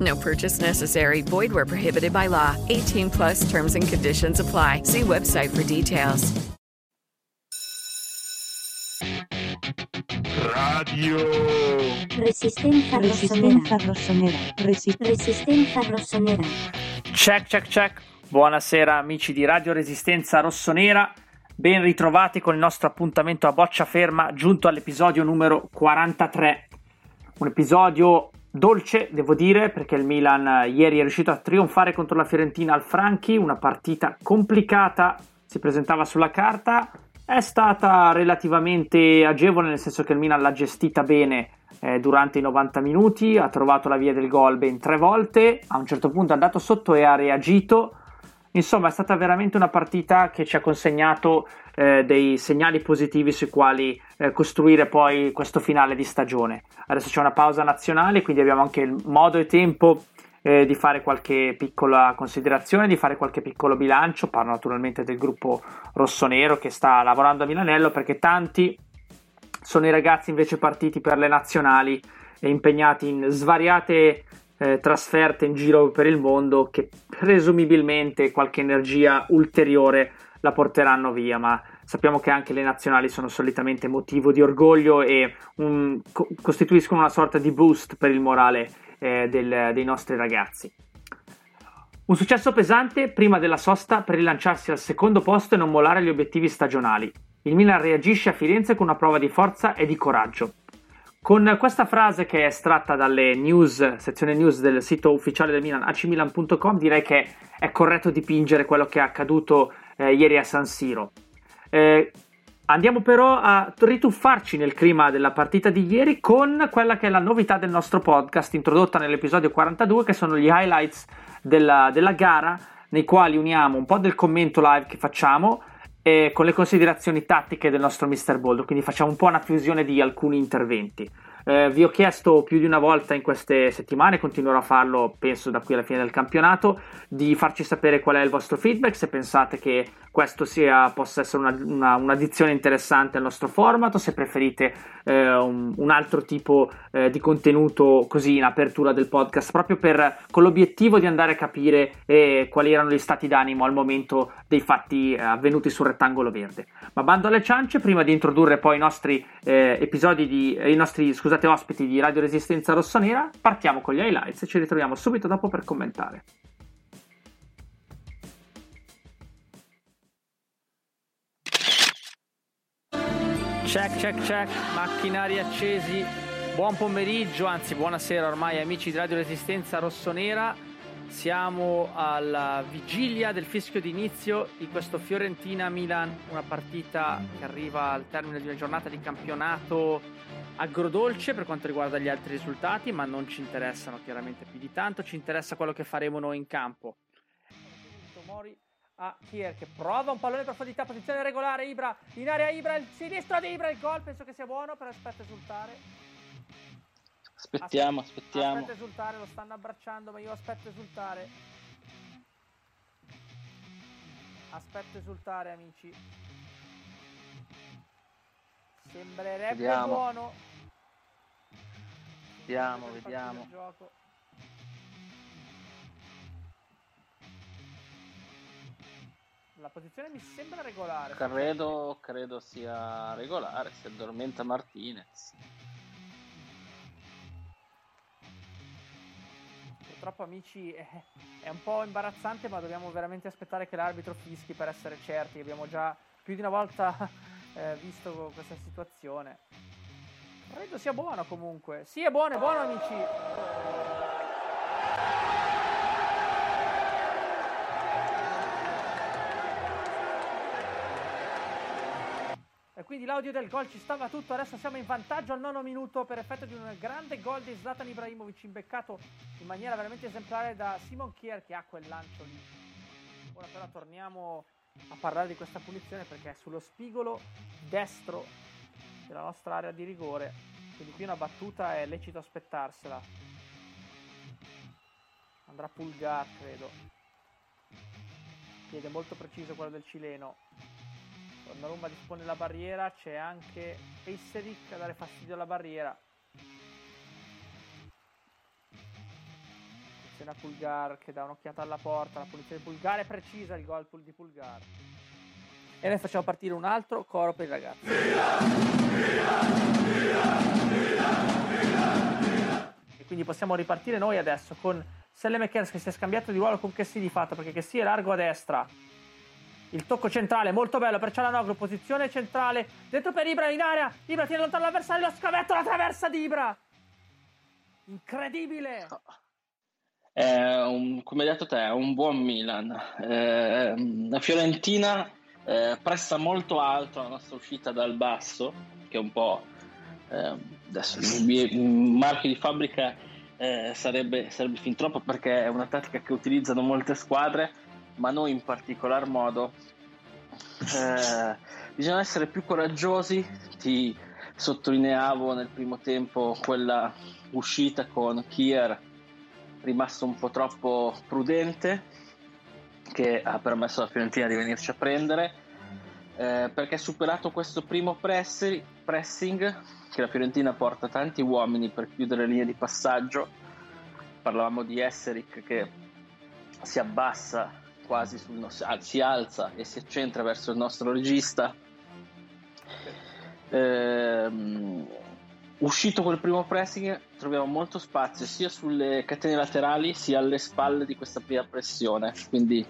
No purchase necessary. Void where prohibited by law. 18 plus terms and conditions apply. See website for details. Radio Resistenza Resistenza rossonera. rossonera. Resi- Resistenza rossonera. Check, check, check. Buonasera amici di Radio Resistenza Rossonera. Ben ritrovati con il nostro appuntamento a boccia ferma, giunto all'episodio numero 43. Un episodio dolce, devo dire, perché il Milan eh, ieri è riuscito a trionfare contro la Fiorentina al Franchi, una partita complicata, si presentava sulla carta, è stata relativamente agevole, nel senso che il Milan l'ha gestita bene eh, durante i 90 minuti, ha trovato la via del gol ben tre volte, a un certo punto è andato sotto e ha reagito. Insomma, è stata veramente una partita che ci ha consegnato eh, dei segnali positivi sui quali eh, costruire poi questo finale di stagione. Adesso c'è una pausa nazionale, quindi abbiamo anche il modo e tempo eh, di fare qualche piccola considerazione, di fare qualche piccolo bilancio. Parlo naturalmente del gruppo rossonero che sta lavorando a Milanello perché tanti sono i ragazzi invece partiti per le nazionali e impegnati in svariate eh, trasferte in giro per il mondo che presumibilmente qualche energia ulteriore la porteranno via, ma sappiamo che anche le nazionali sono solitamente motivo di orgoglio e un- co- costituiscono una sorta di boost per il morale eh, del- dei nostri ragazzi. Un successo pesante prima della sosta per rilanciarsi al secondo posto e non mollare gli obiettivi stagionali. Il Milan reagisce a Firenze con una prova di forza e di coraggio. Con questa frase che è estratta dalle news, sezione news del sito ufficiale del Milan, acmilan.com, direi che è corretto dipingere quello che è accaduto eh, ieri a San Siro. Eh, andiamo però a rituffarci nel clima della partita di ieri con quella che è la novità del nostro podcast introdotta nell'episodio 42, che sono gli highlights della, della gara, nei quali uniamo un po' del commento live che facciamo con le considerazioni tattiche del nostro Mr. Boldo, quindi facciamo un po' una fusione di alcuni interventi. Eh, vi ho chiesto più di una volta in queste settimane, continuerò a farlo penso da qui alla fine del campionato, di farci sapere qual è il vostro feedback, se pensate che questo sia, possa essere una, una- un'addizione interessante al nostro format o se preferite eh, un, un altro tipo eh, di contenuto così in apertura del podcast, proprio per, con l'obiettivo di andare a capire eh, quali erano gli stati d'animo al momento dei fatti eh, avvenuti sul rettangolo verde. Ma bando alle ciance, prima di introdurre poi i nostri eh, episodi di, i nostri scusate, ospiti di Radio Resistenza Rossonera, partiamo con gli highlights e ci ritroviamo subito dopo per commentare. Check, check, check, macchinari accesi. Buon pomeriggio, anzi buonasera ormai amici di Radio Resistenza Rossonera. Siamo alla vigilia del fischio d'inizio di questo Fiorentina-Milan, una partita che arriva al termine di una giornata di campionato agrodolce per quanto riguarda gli altri risultati, ma non ci interessano chiaramente più di tanto, ci interessa quello che faremo noi in campo. Mori a Kier che prova un pallone in profondità, posizione regolare, Ibra in area Ibra, il sinistro di Ibra, il gol penso che sia buono, però aspetta esultare. Aspettiamo, Aspe- aspettiamo. Aspetta esultare, lo stanno abbracciando, ma io aspetto esultare. Aspetto esultare, amici. Sembrerebbe Vediamo. buono. Vediamo, vediamo. gioco. La posizione mi sembra regolare. Credo, credo sia regolare, si addormenta Martinez. Purtroppo amici è un po' imbarazzante ma dobbiamo veramente aspettare che l'arbitro fischi per essere certi. Abbiamo già più di una volta eh, visto questa situazione. Credo sia buono comunque. Sì, è buono, è buono amici. E quindi l'audio del gol ci stava tutto, adesso siamo in vantaggio al nono minuto per effetto di un grande gol di Zlatan Ibrahimovic imbeccato in maniera veramente esemplare da Simon Kier che ha quel lancio lì. Ora però torniamo a parlare di questa punizione perché è sullo spigolo destro della nostra area di rigore, quindi qui una battuta è lecito aspettarsela. Andrà Pulgar, credo. Piede molto preciso quello del cileno. Donnarumma dispone la barriera, c'è anche Eisseric a dare fastidio alla barriera. Attenzione a Pulgar che dà un'occhiata alla porta, la punizione di Pulgar è precisa, il gol di Pulgar. E noi facciamo partire un altro coro per i ragazzi. E quindi possiamo ripartire noi adesso con Selle McKers che si è scambiato di ruolo con Chessy di fatto, perché Chessy è largo a destra, il tocco centrale, molto bello per Cialanoglu, posizione centrale, dentro per Ibra in area, Ibra tiene lontano l'avversario, lo scavetto, la traversa di Ibra. Incredibile. È un, come hai detto te, è un buon Milan. Eh, la Fiorentina eh, presta molto alto la nostra uscita dal basso, che è un po'... Eh, adesso il marchio di fabbrica eh, sarebbe, sarebbe fin troppo perché è una tattica che utilizzano molte squadre ma noi in particolar modo eh, bisogna essere più coraggiosi ti sottolineavo nel primo tempo quella uscita con Kier rimasto un po' troppo prudente che ha permesso alla Fiorentina di venirci a prendere eh, perché superato questo primo pressi, pressing che la Fiorentina porta tanti uomini per chiudere linee di passaggio parlavamo di Esseric che si abbassa quasi sul nostro, si alza e si accentra verso il nostro regista. Ehm, uscito quel primo pressing troviamo molto spazio sia sulle catene laterali sia alle spalle di questa prima pressione quindi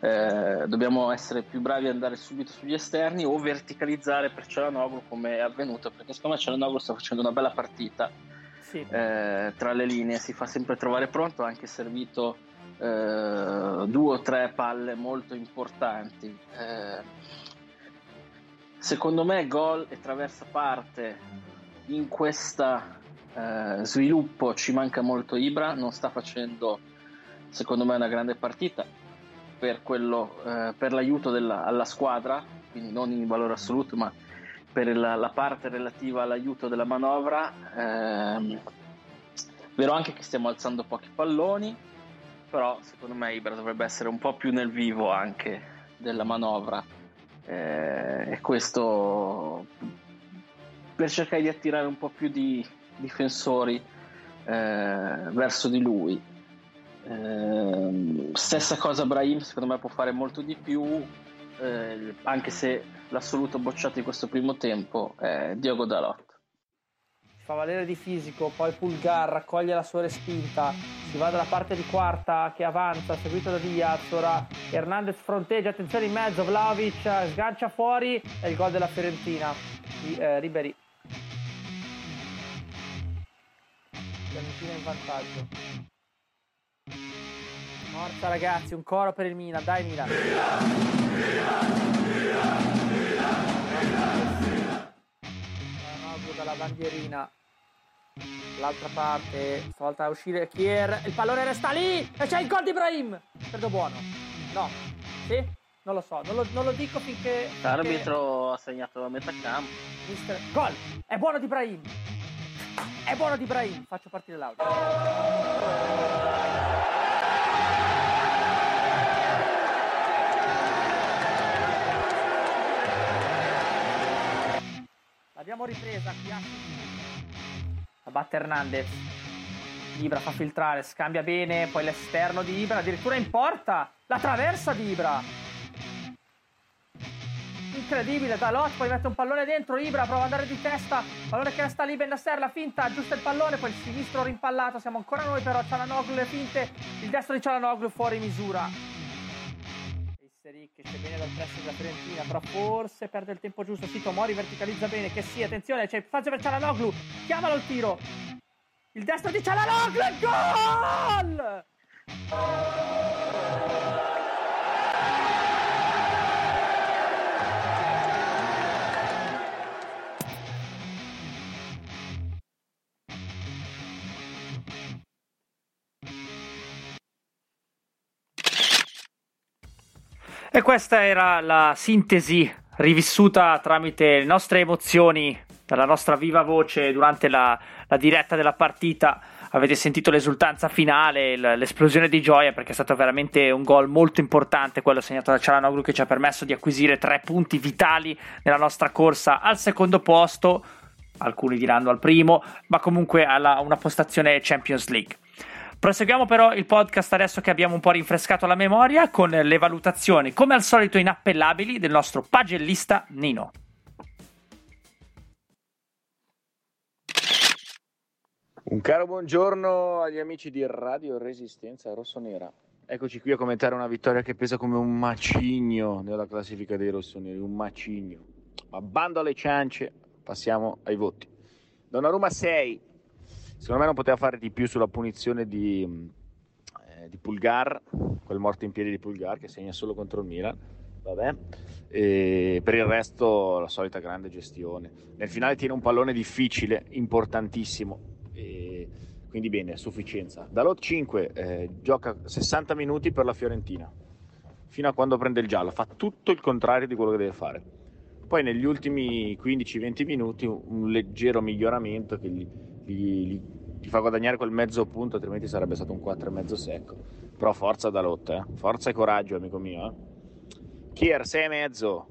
eh, dobbiamo essere più bravi ad andare subito sugli esterni o verticalizzare per Cialanoglu come è avvenuto perché secondo me Cialanoglu sta facendo una bella partita sì. eh, tra le linee si fa sempre trovare pronto ha anche servito eh, due o tre palle molto importanti. Secondo me gol e traversa parte in questo eh, sviluppo ci manca molto Ibra, non sta facendo secondo me una grande partita per, quello, eh, per l'aiuto della, alla squadra, quindi non in valore assoluto ma per la, la parte relativa all'aiuto della manovra. Eh, vero anche che stiamo alzando pochi palloni, però secondo me Ibra dovrebbe essere un po' più nel vivo anche della manovra eh, e questo per cercare di attirare un po' più di difensori eh, verso di lui. Eh, stessa cosa Brahim secondo me può fare molto di più eh, anche se l'assoluto bocciato di questo primo tempo è Diogo Dalot fa valere di fisico, poi Pulgar raccoglie la sua respinta, si va dalla parte di quarta che avanza, seguito da Diaz, ora Hernandez fronteggia, attenzione in mezzo, Vlaovic sgancia fuori e il gol della Fiorentina di eh, Ribery. Fiorentina in vantaggio. Forza ragazzi, un coro per il Milan, dai Milan. Milan, Milan, dalla bandierina. L'altra parte stavolta a uscire Kier. Il pallone resta lì e c'è il gol di Ibrahim credo buono. No. Sì? Non lo so. Non lo, non lo dico finché, l'arbitro ha segnato a metà campo. Mister... gol! È buono di Ibrahim è buono di Ibrahim faccio partire l'audio l'abbiamo ripresa qui la batte Hernandez Ibra fa filtrare, scambia bene, poi l'esterno di Ibra, addirittura in porta, la traversa di Ibra. Incredibile, Dalot poi mette un pallone dentro, Ibra prova ad andare di testa, pallone che resta lì, Benasser, la finta, aggiusta il pallone, poi il sinistro rimpallato, siamo ancora noi però, Cialanoglu le finte, il destro di Cialanoglu fuori misura. Passeri che esce bene dal pressing della Fiorentina, però forse perde il tempo giusto. Sì, Tomori verticalizza bene, che sì, attenzione, c'è spazio per Cialanoglu, chiamalo il tiro. Il destro di Cialanoglu, gol! Questa era la sintesi rivissuta tramite le nostre emozioni, dalla nostra viva voce durante la, la diretta della partita. Avete sentito l'esultanza finale, l'esplosione di gioia perché è stato veramente un gol molto importante quello segnato da Cialanoglu che ci ha permesso di acquisire tre punti vitali nella nostra corsa al secondo posto, alcuni diranno al primo, ma comunque alla una postazione Champions League. Proseguiamo però il podcast adesso che abbiamo un po' rinfrescato la memoria con le valutazioni, come al solito inappellabili, del nostro pagellista Nino. Un caro buongiorno agli amici di Radio Resistenza Rossonera. Eccoci qui a commentare una vittoria che pesa come un macigno nella classifica dei rossoneri, un macigno. Ma bando alle ciance, passiamo ai voti. Donnarumma 6, Secondo me non poteva fare di più sulla punizione di, eh, di Pulgar, quel morto in piedi di Pulgar che segna solo contro il Milan. Vabbè. E per il resto la solita grande gestione. Nel finale tiene un pallone difficile, importantissimo. E quindi bene, a sufficienza. Dalot 5 eh, gioca 60 minuti per la Fiorentina, fino a quando prende il giallo. Fa tutto il contrario di quello che deve fare. Poi negli ultimi 15-20 minuti un leggero miglioramento che gli, gli, gli, fa guadagnare quel mezzo punto, altrimenti sarebbe stato un 4,5 secco. Però forza da lotta, eh. forza e coraggio, amico mio. Eh. Kier 6,5,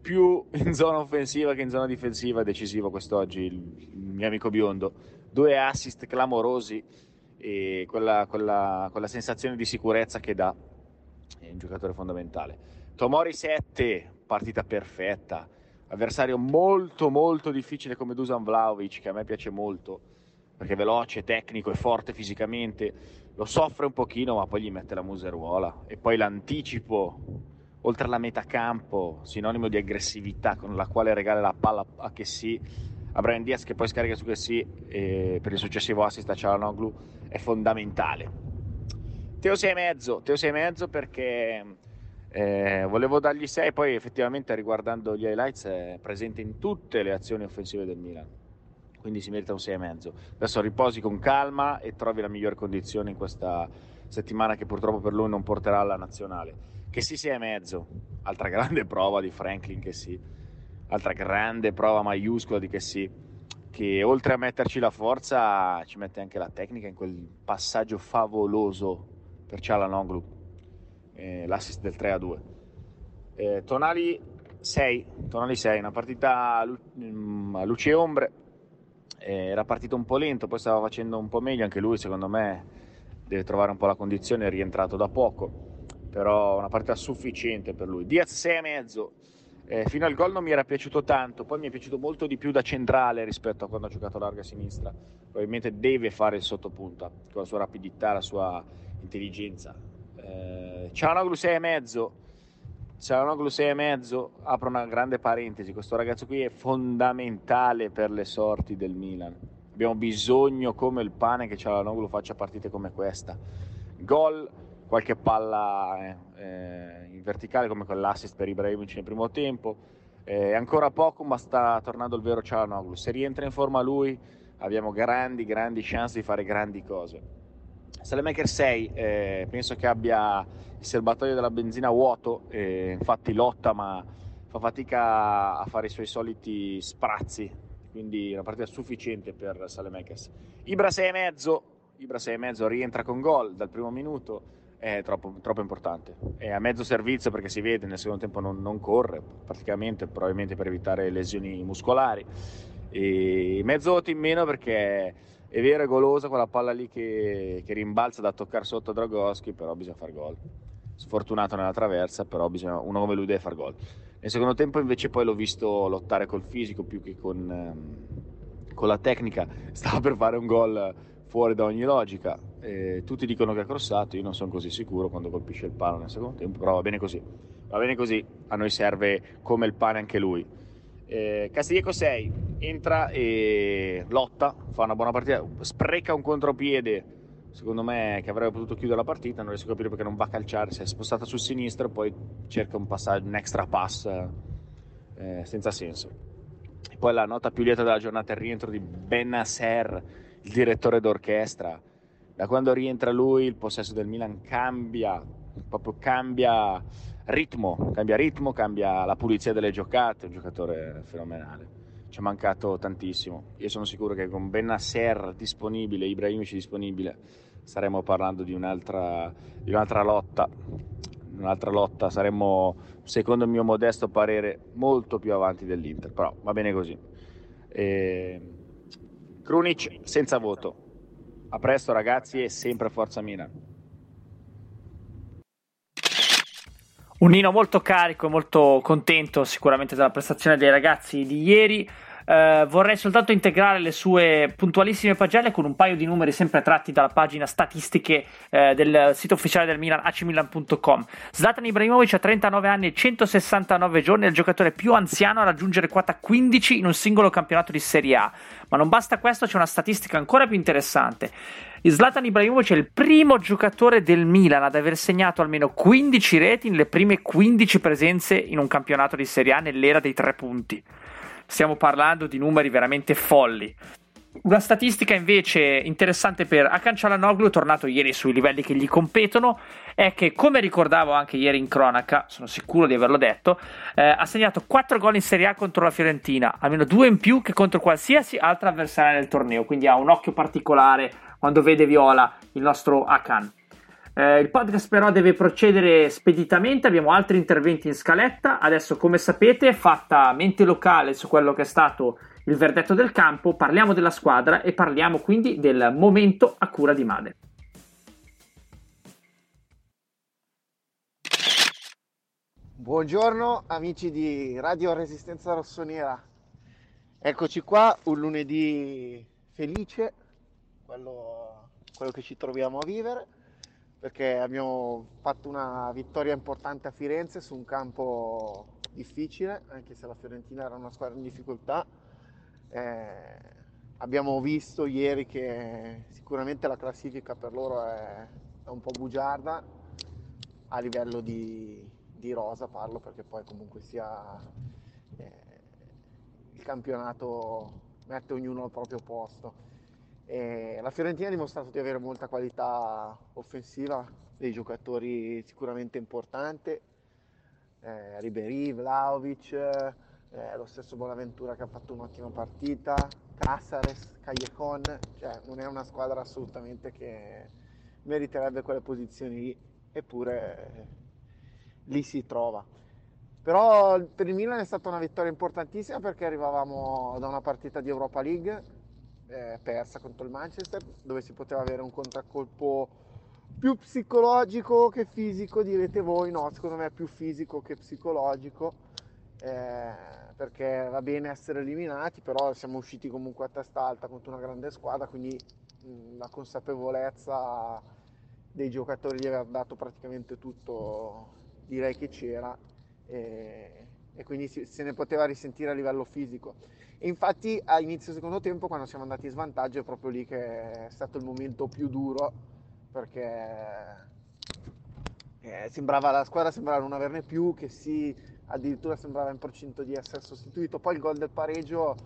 più in zona offensiva che in zona difensiva, decisivo quest'oggi il, il mio amico biondo. Due assist clamorosi e quella, quella, quella sensazione di sicurezza che dà è un giocatore fondamentale. Tomori 7, partita perfetta. Avversario molto molto difficile come Dusan Vlaovic che a me piace molto perché è veloce, tecnico e forte fisicamente lo soffre un pochino ma poi gli mette la museruola. E poi l'anticipo oltre alla metà campo sinonimo di aggressività con la quale regala la palla a Chessy a Brian Diaz che poi scarica su Chessy e per il successivo assist a Cialanoglu è fondamentale. Teo 6,5 Teo 6,5 perché eh, volevo dargli 6, poi effettivamente riguardando gli highlights è presente in tutte le azioni offensive del Milan, quindi si merita un 6,5. Adesso riposi con calma e trovi la migliore condizione in questa settimana che purtroppo per lui non porterà alla nazionale. Che sì 6,5, altra grande prova di Franklin che sì, altra grande prova maiuscola di che sì, che oltre a metterci la forza ci mette anche la tecnica in quel passaggio favoloso per Cialanoglu eh, l'assist del 3 a 2. Eh, Tonali 6, Tonali 6, una partita a mm, luce e ombre, eh, era partito un po' lento, poi stava facendo un po' meglio, anche lui secondo me deve trovare un po' la condizione, è rientrato da poco, però una partita sufficiente per lui. Diaz 6 e mezzo, eh, fino al gol non mi era piaciuto tanto, poi mi è piaciuto molto di più da centrale rispetto a quando ha giocato larga sinistra. Probabilmente deve fare il sottopunta con la sua rapidità, la sua intelligenza. Eh, Cianoglu 6,5. Cianoglu 6,5. Apro una grande parentesi. Questo ragazzo qui è fondamentale per le sorti del Milan. Abbiamo bisogno, come il pane, che Cianoglu faccia partite come questa. Gol, qualche palla eh, eh, in verticale, come quell'assist per Ibrahimovic nel primo tempo. Eh, ancora poco, ma sta tornando il vero Cianoglu. Se rientra in forma lui, abbiamo grandi, grandi chance di fare grandi cose. Salemaker 6 eh, penso che abbia il serbatoio della benzina vuoto, eh, infatti lotta ma fa fatica a fare i suoi soliti sprazzi, quindi una partita sufficiente per Salemakers. Ibra 6,5, Ibra 6,5 rientra con gol dal primo minuto, è troppo, troppo, importante. È a mezzo servizio perché si vede nel secondo tempo non, non corre praticamente, probabilmente per evitare lesioni muscolari. E mezzo voto in meno perché è vero, è golosa quella palla lì che, che rimbalza da toccare sotto Dragoschi, però bisogna far gol. Sfortunato nella traversa, però bisogna, uno come lui deve far gol. Nel secondo tempo invece poi l'ho visto lottare col fisico più che con, ehm, con la tecnica. Stava per fare un gol fuori da ogni logica. Eh, tutti dicono che ha crossato, io non sono così sicuro quando colpisce il palo nel secondo tempo, però va bene così. va bene così, a noi serve come il pane anche lui. Eh, Castiglieco 6 entra e lotta, fa una buona partita, spreca un contropiede, secondo me che avrebbe potuto chiudere la partita, non riesco a capire perché non va a calciare, si è spostata sul sinistro e poi cerca un passaggio, un extra pass eh, senza senso. E poi la nota più lieta della giornata è il rientro di Ben Nasser, il direttore d'orchestra. Da quando rientra lui il possesso del Milan cambia, proprio cambia ritmo, cambia ritmo, cambia la pulizia delle giocate, è un giocatore fenomenale. Ci è mancato tantissimo. Io sono sicuro che con Benasser disponibile, Ibrahimovic disponibile, staremo parlando di un'altra, di un'altra lotta. Un'altra lotta, saremmo, secondo il mio modesto parere, molto più avanti dell'Inter, però va bene così. E... Krunic senza voto. A presto ragazzi e sempre forza Milan. Un Nino molto carico e molto contento sicuramente della prestazione dei ragazzi di ieri. Uh, vorrei soltanto integrare le sue puntualissime pagelle con un paio di numeri sempre tratti dalla pagina statistiche uh, del sito ufficiale del Milan, acmilan.com. Zlatan Ibrahimovic ha 39 anni e 169 giorni, è il giocatore più anziano a raggiungere quota 15 in un singolo campionato di Serie A. Ma non basta questo, c'è una statistica ancora più interessante. Zlatan Ibrahimovic è il primo giocatore del Milan ad aver segnato almeno 15 reti nelle prime 15 presenze in un campionato di Serie A nell'era dei tre punti. Stiamo parlando di numeri veramente folli. Una statistica invece interessante per Akan Cialanoglu, tornato ieri sui livelli che gli competono, è che, come ricordavo anche ieri in cronaca, sono sicuro di averlo detto, eh, ha segnato 4 gol in Serie A contro la Fiorentina, almeno 2 in più che contro qualsiasi altra avversaria nel torneo, quindi ha un occhio particolare quando vede Viola il nostro Akan. Eh, il podcast però deve procedere speditamente, abbiamo altri interventi in scaletta. Adesso, come sapete, fatta mente locale su quello che è stato il verdetto del campo, parliamo della squadra e parliamo quindi del momento a cura di Made. Buongiorno amici di Radio Resistenza Rossonera. Eccoci qua, un lunedì felice, quello, quello che ci troviamo a vivere, perché abbiamo fatto una vittoria importante a Firenze su un campo difficile, anche se la Fiorentina era una squadra in difficoltà. Eh, abbiamo visto ieri che sicuramente la classifica per loro è, è un po' bugiarda a livello di, di, rosa parlo perché poi comunque sia eh, il campionato mette ognuno al proprio posto e la Fiorentina ha dimostrato di avere molta qualità offensiva, dei giocatori sicuramente importanti, eh, Ribery, Vlaovic, eh, lo stesso Bonaventura che ha fatto un'ottima partita, Casares, Callejon, cioè non è una squadra assolutamente che meriterebbe quelle posizioni lì, eppure eh, lì si trova. Però per il Milan è stata una vittoria importantissima perché arrivavamo da una partita di Europa League eh, persa contro il Manchester, dove si poteva avere un contraccolpo più psicologico che fisico, direte voi, no, secondo me è più fisico che psicologico, eh, perché va bene essere eliminati, però siamo usciti comunque a testa alta contro una grande squadra, quindi mh, la consapevolezza dei giocatori di aver dato praticamente tutto direi che c'era e, e quindi si, se ne poteva risentire a livello fisico. E infatti a inizio secondo tempo, quando siamo andati in svantaggio, è proprio lì che è stato il momento più duro, perché eh, sembrava, la squadra sembrava non averne più, che sì, addirittura sembrava in procinto di essere sostituito. Poi il gol del pareggio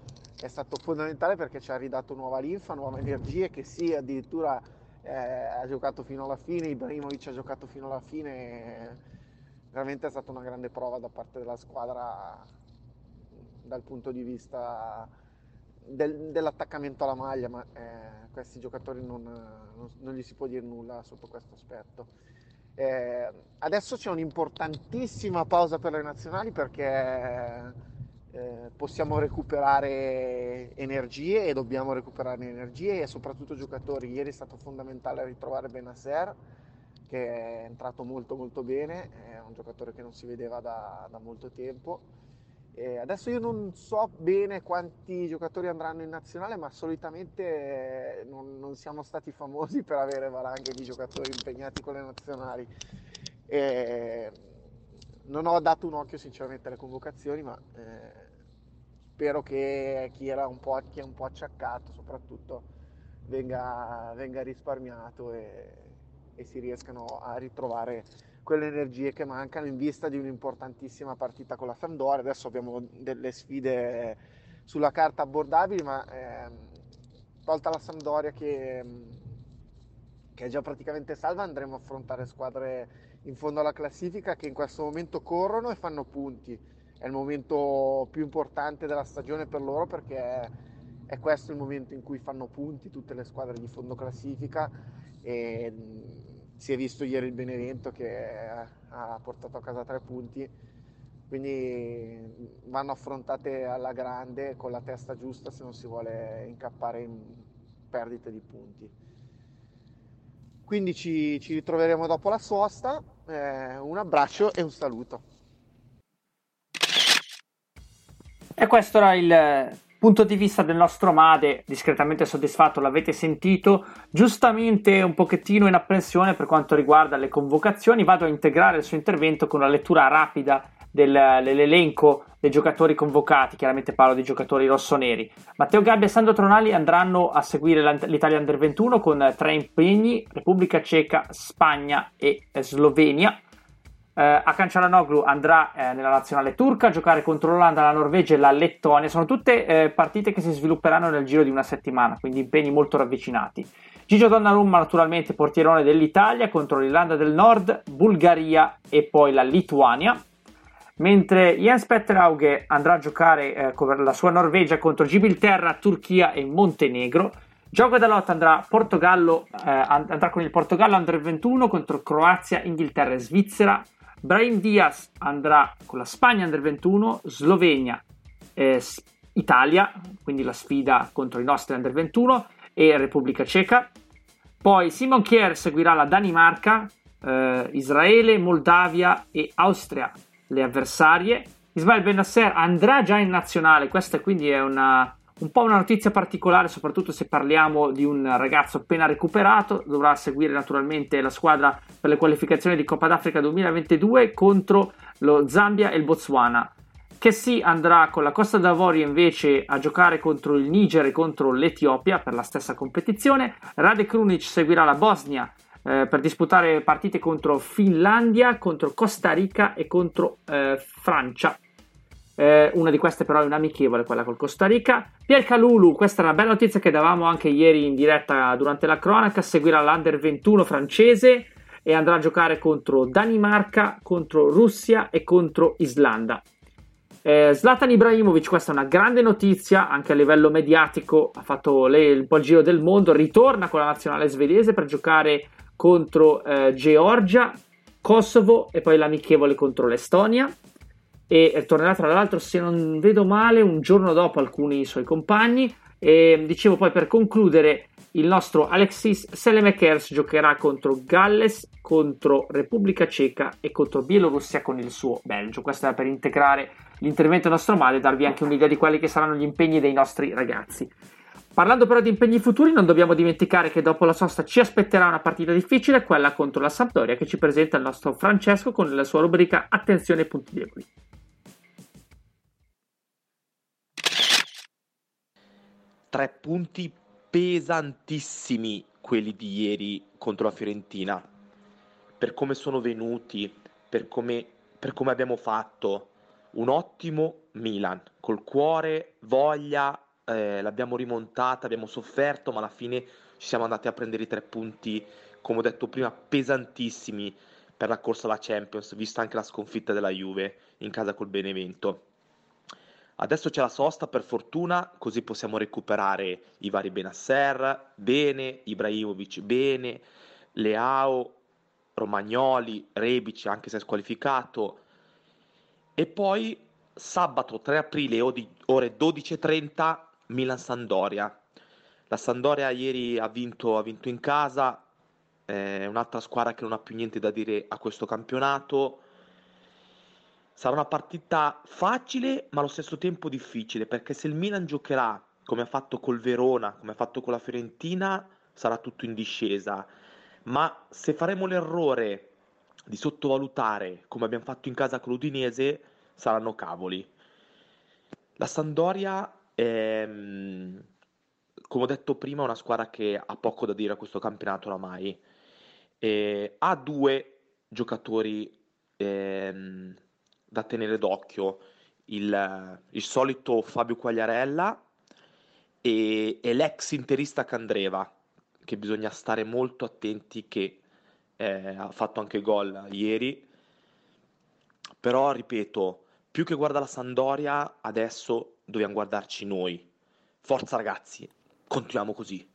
è stato fondamentale perché ci ha ridato nuova linfa, nuove energie, che sì, addirittura eh, ha giocato fino alla fine, Ibrahimovic ha giocato fino alla fine, veramente è stata una grande prova da parte della squadra dal punto di vista del, dell'attaccamento alla maglia, ma eh, questi giocatori non, non, non, gli si può dire nulla sotto questo aspetto. Eh, adesso c'è un'importantissima pausa per le nazionali perché eh, possiamo recuperare energie e dobbiamo recuperare energie e soprattutto giocatori. Ieri è stato fondamentale ritrovare Benasser che è entrato molto molto bene, è un giocatore che non si vedeva da, da molto tempo eh, adesso io non so bene quanti giocatori andranno in nazionale, ma solitamente eh, non, non, siamo stati famosi per avere valanghe di giocatori impegnati con le nazionali. Eh, non ho dato un occhio sinceramente alle convocazioni, ma eh, spero che chi, era un po', chi è un po' acciaccato soprattutto venga, venga risparmiato e, e si riescano a ritrovare quelle energie che mancano in vista di un'importantissima partita con la Sampdoria. Adesso abbiamo delle sfide sulla carta abbordabili, ma eh, tolta la Sampdoria che, che, è già praticamente salva, andremo a affrontare squadre in fondo alla classifica che in questo momento corrono e fanno punti. È il momento più importante della stagione per loro perché è, è questo il momento in cui fanno punti tutte le squadre di fondo classifica e si è visto ieri il Benevento che ha portato a casa tre punti, quindi vanno affrontate alla grande con la testa giusta se non si vuole incappare in perdite di punti. Quindi ci, ci ritroveremo dopo la sosta, eh, un abbraccio e un saluto. E questo era il punto di vista del nostro Made, discretamente soddisfatto, l'avete sentito, giustamente un pochettino in apprensione per quanto riguarda le convocazioni, vado a integrare il suo intervento con una lettura rapida del, dell'elenco dei giocatori convocati, chiaramente parlo di giocatori rossoneri. Matteo Gabbia e Sandro Tronali andranno a seguire l'Italia Under 21 con tre impegni, Repubblica Ceca, Spagna e Slovenia. Uh, Akan Çalhanoğlu andrà eh, nella nazionale turca a giocare contro l'Olanda, la Norvegia e la Lettonia. Sono tutte eh, partite che si svilupperanno nel giro di una settimana, quindi impegni molto ravvicinati. Gigio Donnarumma, naturalmente portierone dell'Italia contro l'Irlanda del Nord, Bulgaria e poi la Lituania. Mentre Jens Petter Auge andrà a giocare eh, con la sua Norvegia contro Gibilterra, Turchia e Montenegro. Gioco da lotta andrà, Portogallo, eh, andrà con il Portogallo Under 21 contro Croazia, Inghilterra e Svizzera. Brahim Diaz andrà con la Spagna Under 21, Slovenia, eh, Italia, quindi la sfida contro i nostri Under 21 e Repubblica Ceca. Poi Simon Kier seguirà la Danimarca, eh, Israele, Moldavia e Austria, le avversarie. Ismael Benasser andrà già in nazionale, questa quindi è una, un po' una notizia particolare, soprattutto se parliamo di un ragazzo appena recuperato, dovrà seguire naturalmente la squadra per le qualificazioni di Coppa d'Africa 2022 contro lo Zambia e il Botswana. Kessi andrà con la Costa d'Avorio invece a giocare contro il Niger e contro l'Etiopia per la stessa competizione. Rade Krunic seguirà la Bosnia eh, per disputare partite contro Finlandia, contro Costa Rica e contro eh, Francia. Eh, una di queste però è un'amichevole, quella col Costa Rica. Pier Calulu, questa è una bella notizia che davamo anche ieri in diretta durante la cronaca, seguirà l'Under 21 francese e andrà a giocare contro Danimarca, contro Russia e contro Islanda. Eh, Zlatan Ibrahimovic, questa è una grande notizia anche a livello mediatico, ha fatto lei un po' il giro del mondo, ritorna con la nazionale svedese per giocare contro eh, Georgia, Kosovo e poi l'amichevole contro l'Estonia e tornerà tra l'altro se non vedo male un giorno dopo alcuni suoi compagni e dicevo poi per concludere il nostro Alexis Selemekers giocherà contro Galles, contro Repubblica Ceca e contro Bielorussia con il suo Belgio. Questo è per integrare l'intervento nostro male e darvi anche un'idea di che saranno gli impegni dei nostri ragazzi. Parlando però di impegni futuri, non dobbiamo dimenticare che dopo la sosta ci aspetterà una partita difficile, quella contro la Sampdoria, che ci presenta il nostro Francesco con la sua rubrica Attenzione ai punti deboli. tre punti pesantissimi quelli di ieri contro la Fiorentina, per come sono venuti, per come, per come abbiamo fatto. Un ottimo Milan, col cuore, voglia, eh, l'abbiamo rimontata, abbiamo sofferto, ma alla fine ci siamo andati a prendere i tre punti, come ho detto prima, pesantissimi per la corsa alla Champions, vista anche la sconfitta della Juve in casa col Benevento. Adesso c'è la sosta per fortuna, così possiamo recuperare i vari Benasser, bene, Ibrahimovic bene, Leao, Romagnoli, Rebic anche se è squalificato. E poi sabato 3 aprile ore 12.30 Milan-Sandoria. La Sandoria ieri ha vinto, ha vinto in casa, è un'altra squadra che non ha più niente da dire a questo campionato Sarà una partita facile, ma allo stesso tempo difficile, perché se il Milan giocherà come ha fatto col Verona, come ha fatto con la Fiorentina, sarà tutto in discesa. Ma se faremo l'errore di sottovalutare come abbiamo fatto in casa con l'Udinese saranno cavoli. La Sandoria è, mm, come ho detto prima, una squadra che ha poco da dire a questo campionato oramai. E ha due giocatori ehm, da tenere d'occhio, il, il solito Fabio Quagliarella e, e l'ex interista Candreva, che bisogna stare molto attenti che eh, ha fatto anche gol ieri. Però, ripeto, più che guarda la Sandoria, adesso dobbiamo guardarci noi. Forza ragazzi, continuiamo così.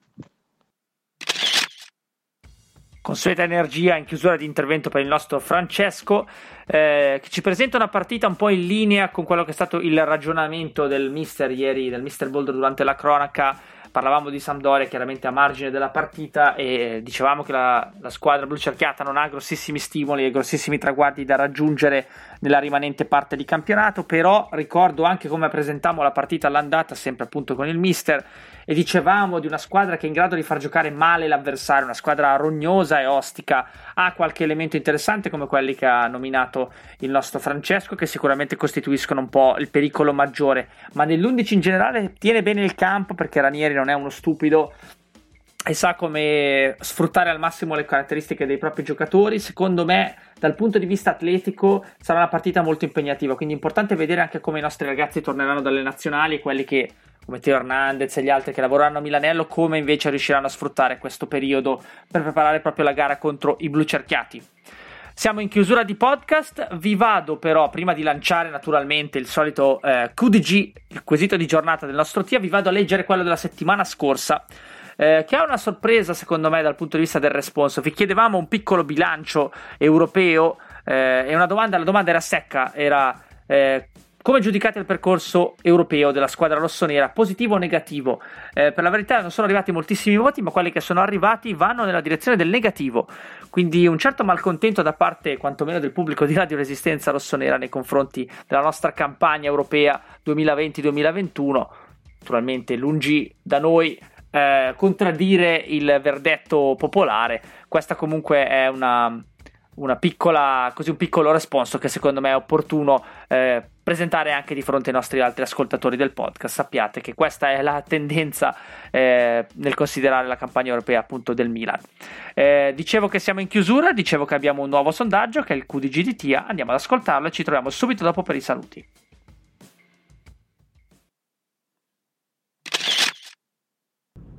consueta energia in chiusura di intervento per il nostro Francesco, eh, che ci presenta una partita un po' in linea con quello che è stato il ragionamento del mister ieri, del mister Boulder durante la cronaca. Parlavamo di Sampdoria chiaramente a margine della partita e dicevamo che la, la squadra blu cerchiata non ha grossissimi stimoli e grossissimi traguardi da raggiungere nella rimanente parte di campionato, però ricordo anche come presentammo la partita all'andata, sempre appunto con il mister, e dicevamo di una squadra che è in grado di far giocare male l'avversario, una squadra rognosa e ostica, ha qualche elemento interessante come quelli che ha nominato il nostro Francesco, che sicuramente costituiscono un po' il pericolo maggiore, ma nell'11 in generale tiene bene il campo perché Ranieri non è uno stupido e sa come sfruttare al massimo le caratteristiche dei propri giocatori. Secondo me, dal punto di vista atletico, sarà una partita molto impegnativa. Quindi è importante vedere anche come i nostri ragazzi torneranno dalle nazionali quelli che come Teo Hernandez e gli altri che lavoreranno a Milanello, come invece riusciranno a sfruttare questo periodo per preparare proprio la gara contro i blu cerchiati. Siamo in chiusura di podcast, vi vado però, prima di lanciare naturalmente il solito eh, QDG, il quesito di giornata del nostro TIA, vi vado a leggere quello della settimana scorsa, eh, che ha una sorpresa secondo me dal punto di vista del responso. Vi chiedevamo un piccolo bilancio europeo eh, e una domanda, la domanda era secca, era eh, come giudicate il percorso europeo della squadra rossonera? Positivo o negativo? Eh, per la verità non sono arrivati moltissimi voti, ma quelli che sono arrivati vanno nella direzione del negativo. Quindi un certo malcontento da parte quantomeno del pubblico di Radio Resistenza rossonera nei confronti della nostra campagna europea 2020-2021. Naturalmente lungi da noi eh, contraddire il verdetto popolare. Questa comunque è una, una piccola, così un piccolo responso che secondo me è opportuno eh, presentare anche di fronte ai nostri altri ascoltatori del podcast. Sappiate che questa è la tendenza eh, nel considerare la campagna europea appunto del Milan. Eh, dicevo che siamo in chiusura, dicevo che abbiamo un nuovo sondaggio che è il QDG di TIA, andiamo ad ascoltarlo e ci troviamo subito dopo per i saluti.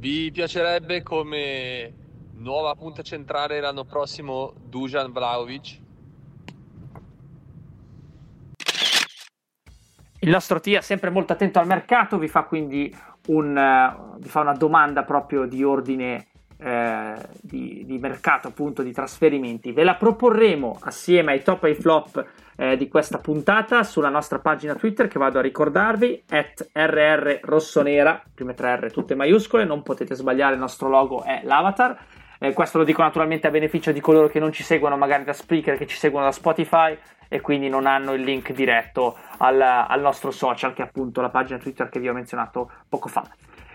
Vi piacerebbe come nuova punta centrale l'anno prossimo Dujan Vlaovic? Il nostro TIA sempre molto attento al mercato, vi fa quindi un, uh, vi fa una domanda proprio di ordine eh, di, di, mercato, appunto di trasferimenti. Ve la proporremo assieme ai top e ai flop eh, di questa puntata sulla nostra pagina Twitter che vado a ricordarvi, at RR prime tre R tutte maiuscole, non potete sbagliare, il nostro logo è l'avatar. Eh, questo lo dico naturalmente a beneficio di coloro che non ci seguono magari da Spreaker, che ci seguono da Spotify e quindi non hanno il link diretto al, al nostro social, che è appunto la pagina Twitter che vi ho menzionato poco fa.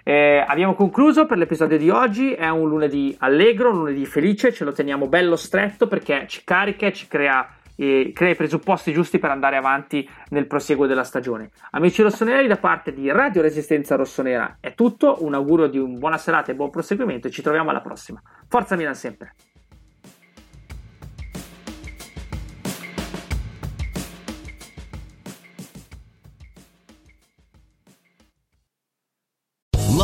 Eh, abbiamo concluso per l'episodio di oggi, è un lunedì allegro, un lunedì felice, ce lo teniamo bello stretto perché ci carica e ci crea crea i presupposti giusti per andare avanti nel prosieguo della stagione. Amici rossoneri, da parte di Radio Resistenza Rossonera è tutto. Un augurio di una buona serata e buon proseguimento. E ci troviamo alla prossima. Forza Milan sempre!